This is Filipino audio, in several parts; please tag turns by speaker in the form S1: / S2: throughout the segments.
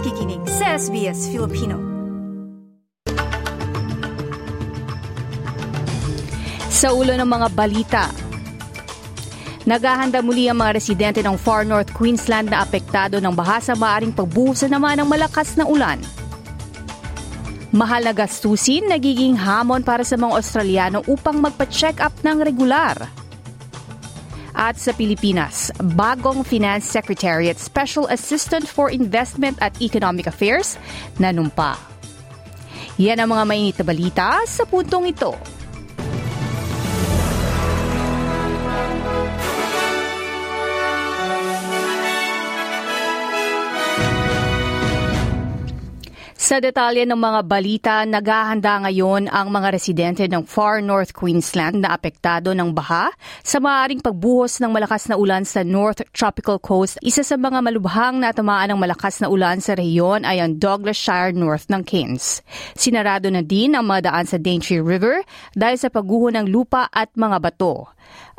S1: nakikinig sa SBS Filipino. Sa ulo ng mga balita, Naghahanda muli ang mga residente ng Far North Queensland na apektado ng baha sa maaring pagbuhos naman ng malakas na ulan. Mahal na gastusin nagiging hamon para sa mga Australiano upang magpa-check up ng regular. At sa Pilipinas, bagong Finance Secretary at Special Assistant for Investment at Economic Affairs nanumpa. Yan ang mga mainit na balita sa puntong ito. Sa detalye ng mga balita, naghahanda ngayon ang mga residente ng Far North Queensland na apektado ng baha sa maaaring pagbuhos ng malakas na ulan sa North Tropical Coast. Isa sa mga malubhang na tamaan ng malakas na ulan sa rehiyon ay ang Douglas Shire north ng Cairns. Sinarado na din ang mga daan sa Daintree River dahil sa pagguho ng lupa at mga bato.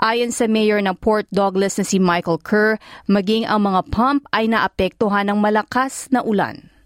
S1: Ayon sa mayor ng Port Douglas na si Michael Kerr, maging ang mga pump ay naapektuhan ng malakas na ulan.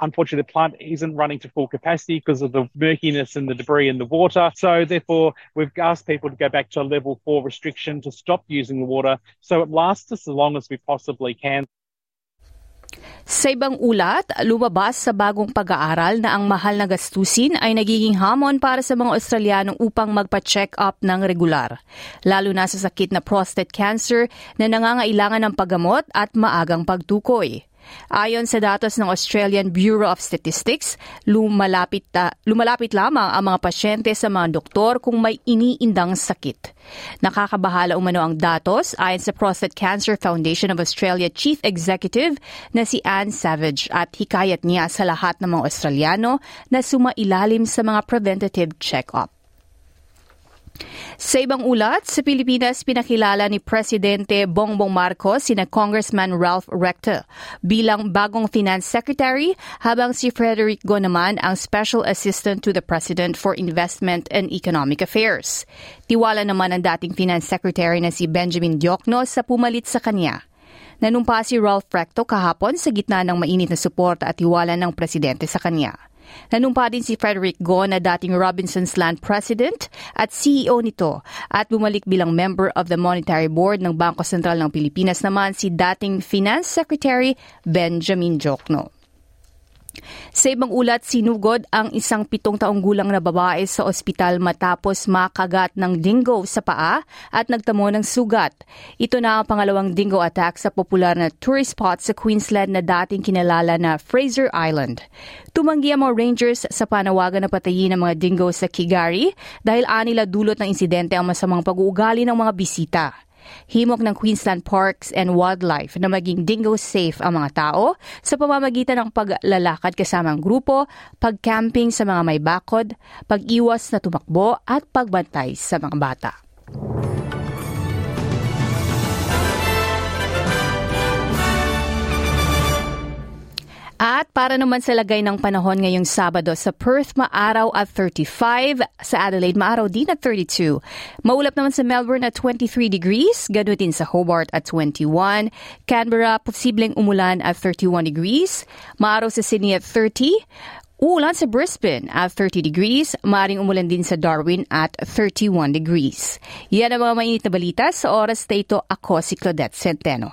S2: Unfortunately, the plant isn't running to full capacity because of the murkiness and the debris in the water. So, therefore, we've asked people to go back to a level four restriction to stop using the water so it lasts us as long as we possibly can.
S1: Sa ibang ulat, lumabas sa bagong pag-aaral na ang mahal na gastusin ay nagiging hamon para sa mga Australiano upang magpa-check up ng regular, lalo na sa sakit na prostate cancer na nangangailangan ng paggamot at maagang pagtukoy. Ayon sa datos ng Australian Bureau of Statistics, lumalapit, uh, lumalapit lamang ang mga pasyente sa mga doktor kung may iniindang sakit. Nakakabahala umano ang datos ayon sa Prostate Cancer Foundation of Australia Chief Executive na si Anne Savage at hikayat niya sa lahat ng mga Australiano na sumailalim sa mga preventative check-up. Sa ibang ulat, sa Pilipinas pinakilala ni Presidente Bongbong Marcos sina Congressman Ralph Rector bilang bagong Finance Secretary habang si Frederick Go naman ang Special Assistant to the President for Investment and Economic Affairs. Tiwala naman ang dating Finance Secretary na si Benjamin Diokno sa pumalit sa kanya. Nanumpa si Ralph Recto kahapon sa gitna ng mainit na suporta at tiwala ng presidente sa kanya. Nanumpa din si Frederick Go na dating Robinson's Land President at CEO nito at bumalik bilang member of the Monetary Board ng Bangko Sentral ng Pilipinas naman si dating Finance Secretary Benjamin Jokno. Sa ibang ulat, sinugod ang isang pitong taong gulang na babae sa ospital matapos makagat ng dingo sa paa at nagtamo ng sugat. Ito na ang pangalawang dingo attack sa popular na tourist spot sa Queensland na dating kinalala na Fraser Island. Tumanggi ang mga rangers sa panawagan na patayin ng mga dingo sa Kigari dahil anila dulot ng insidente ang masamang pag-uugali ng mga bisita. Himok ng Queensland Parks and Wildlife na maging dingo safe ang mga tao sa pamamagitan ng paglalakad kasama ang grupo, pag-camping sa mga may bakod, pag-iwas na tumakbo at pagbantay sa mga bata. Para naman sa lagay ng panahon ngayong Sabado, sa Perth maaraw at 35, sa Adelaide maaraw din at 32. Maulap naman sa Melbourne at 23 degrees, ganun din sa Hobart at 21. Canberra, posibleng umulan at 31 degrees. Maaraw sa Sydney at 30. Uulan sa Brisbane at 30 degrees, maring umulan din sa Darwin at 31 degrees. Yan ang mga mainit na balita sa oras na ito. Ako si Claudette Centeno.